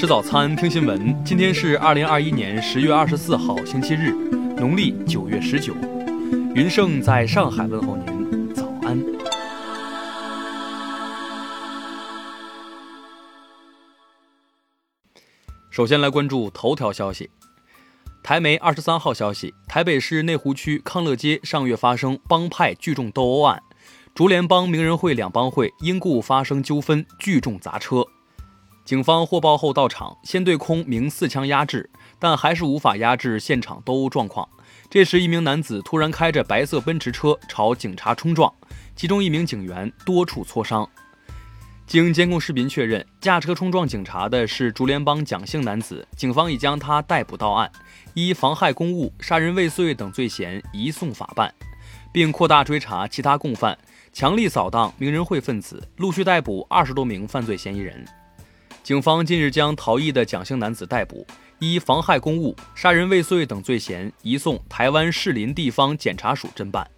吃早餐，听新闻。今天是二零二一年十月二十四号，星期日，农历九月十九。云盛在上海问候您，早安。首先来关注头条消息。台媒二十三号消息，台北市内湖区康乐街上月发生帮派聚众斗殴案，竹联帮、名人会两帮会因故发生纠纷，聚众砸车。警方获报后到场，先对空鸣四枪压制，但还是无法压制现场斗殴状况。这时，一名男子突然开着白色奔驰车朝警察冲撞，其中一名警员多处挫伤。经监控视频确认，驾车冲撞警察的是竹联帮蒋姓男子，警方已将他逮捕到案，依妨害公务、杀人未遂等罪嫌移送法办，并扩大追查其他共犯，强力扫荡名人会分子，陆续逮捕二十多名犯罪嫌疑人。警方近日将逃逸的蒋姓男子逮捕，依妨害公务、杀人未遂等罪嫌移送台湾士林地方检察署侦办。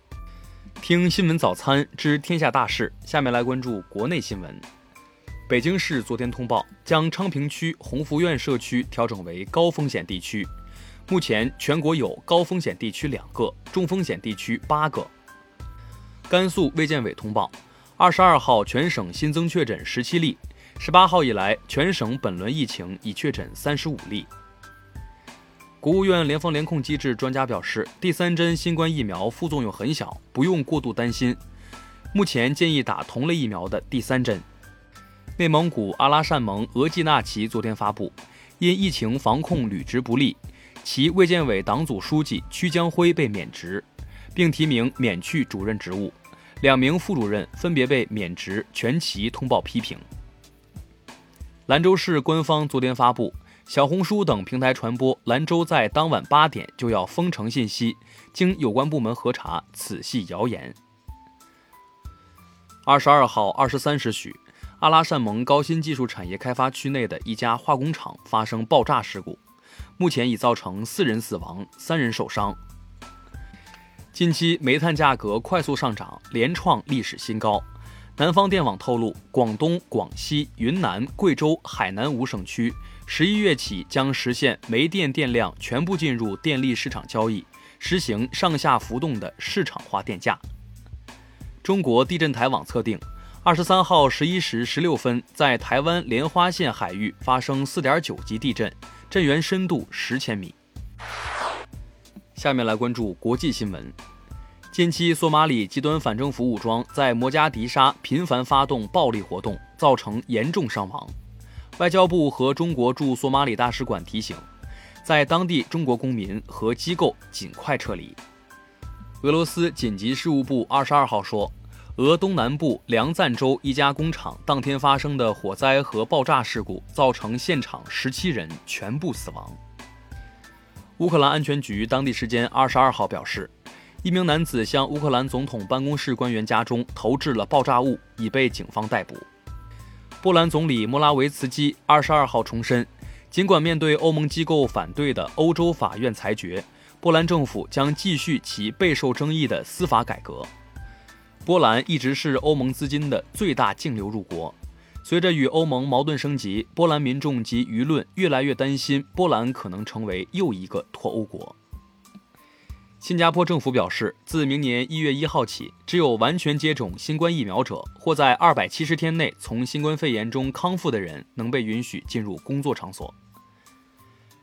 听新闻早餐知天下大事，下面来关注国内新闻。北京市昨天通报，将昌平区鸿福苑社区调整为高风险地区。目前全国有高风险地区两个，中风险地区八个。甘肃卫健委通报，二十二号全省新增确诊十七例。十八号以来，全省本轮疫情已确诊三十五例。国务院联防联控机制专家表示，第三针新冠疫苗副作用很小，不用过度担心。目前建议打同类疫苗的第三针。内蒙古阿拉善盟额济纳旗昨天发布，因疫情防控履职不力，其卫健委党组书记曲江辉被免职，并提名免去主任职务，两名副主任分别被免职，全旗通报批评。兰州市官方昨天发布，小红书等平台传播兰州在当晚八点就要封城信息，经有关部门核查，此系谣言。二十二号二十三时许，阿拉善盟高新技术产业开发区内的一家化工厂发生爆炸事故，目前已造成四人死亡，三人受伤。近期煤炭价格快速上涨，连创历史新高。南方电网透露，广东、广西、云南、贵州、海南五省区十一月起将实现煤电电量全部进入电力市场交易，实行上下浮动的市场化电价。中国地震台网测定，二十三号十一时十六分，在台湾莲花县海域发生四点九级地震，震源深度十千米。下面来关注国际新闻。近期，索马里极端反政府武装在摩加迪沙频繁发动暴力活动，造成严重伤亡。外交部和中国驻索马里大使馆提醒，在当地中国公民和机构尽快撤离。俄罗斯紧急事务部二十二号说，俄东南部梁赞州一家工厂当天发生的火灾和爆炸事故，造成现场十七人全部死亡。乌克兰安全局当地时间二十二号表示。一名男子向乌克兰总统办公室官员家中投掷了爆炸物，已被警方逮捕。波兰总理莫拉维茨基二十二号重申，尽管面对欧盟机构反对的欧洲法院裁决，波兰政府将继续其备受争议的司法改革。波兰一直是欧盟资金的最大净流入国，随着与欧盟矛盾升级，波兰民众及舆论越来越担心波兰可能成为又一个脱欧国。新加坡政府表示，自明年一月一号起，只有完全接种新冠疫苗者或在二百七十天内从新冠肺炎中康复的人能被允许进入工作场所。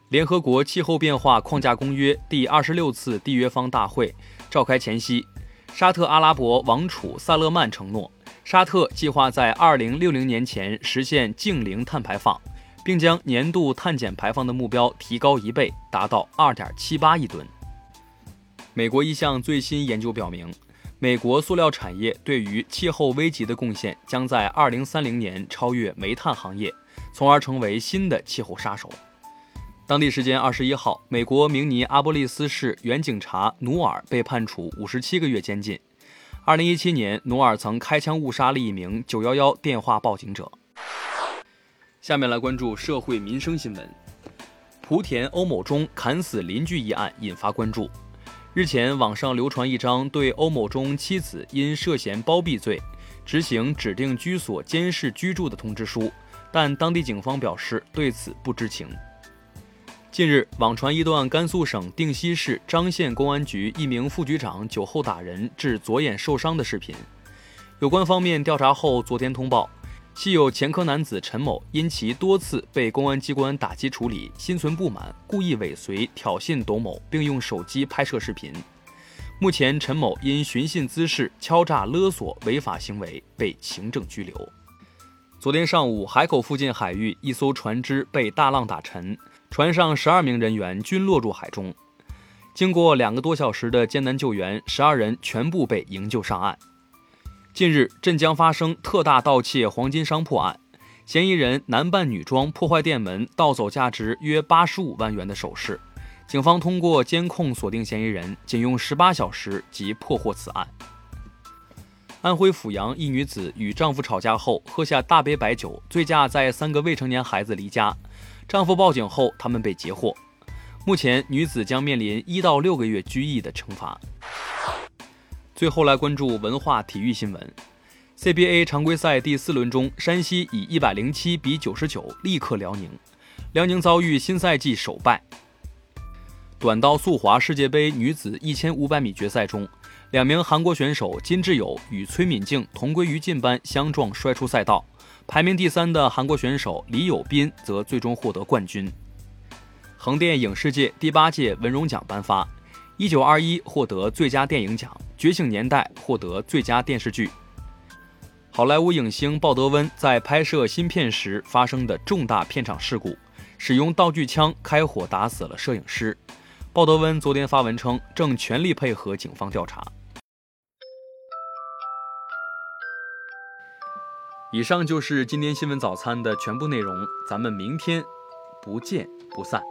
联合国气候变化框架公约第二十六次缔约方大会召开前夕，沙特阿拉伯王储萨勒曼承诺，沙特计划在二零六零年前实现净零碳排放，并将年度碳减排放的目标提高一倍，达到二点七八亿吨。美国一项最新研究表明，美国塑料产业对于气候危机的贡献将在2030年超越煤炭行业，从而成为新的气候杀手。当地时间21号，美国明尼阿波利斯市原警察努尔被判处57个月监禁。2017年，努尔曾开枪误杀了一名911电话报警者。下面来关注社会民生新闻：莆田欧某中砍死邻居一案引发关注。日前，网上流传一张对欧某中妻子因涉嫌包庇罪执行指定居所监视居住的通知书，但当地警方表示对此不知情。近日，网传一段甘肃省定西市张县公安局一名副局长酒后打人致左眼受伤的视频。有关方面调查后，昨天通报，系有前科男子陈某因其多次被公安机关打击处理，心存不满，故意尾随挑衅董某，并用手机拍摄视频。目前，陈某因寻衅滋事、敲诈勒索违法行为被行政拘留。昨天上午，海口附近海域一艘船只被大浪打沉，船上十二名人员均落入海中。经过两个多小时的艰难救援，十二人全部被营救上岸。近日，镇江发生特大盗窃黄金商铺案，嫌疑人男扮女装破坏店门，盗走价值约八十五万元的首饰。警方通过监控锁定嫌疑人，仅用十八小时即破获此案。安徽阜阳一女子与丈夫吵架后，喝下大杯白酒，醉驾载三个未成年孩子离家。丈夫报警后，他们被截获。目前，女子将面临一到六个月拘役的惩罚。最后来关注文化体育新闻：CBA 常规赛第四轮中，山西以一百零七比九十九力克辽宁，辽宁遭遇新赛季首败。短道速滑世界杯女子一千五百米决赛中，两名韩国选手金智友与崔敏静同归于尽般相撞摔出赛道。排名第三的韩国选手李友斌则最终获得冠军。横店影视界第八届文荣奖颁发，《一九二一》获得最佳电影奖，《觉醒年代》获得最佳电视剧。好莱坞影星鲍德温在拍摄新片时发生的重大片场事故，使用道具枪开火打死了摄影师。鲍德温昨天发文称，正全力配合警方调查。以上就是今天新闻早餐的全部内容，咱们明天不见不散。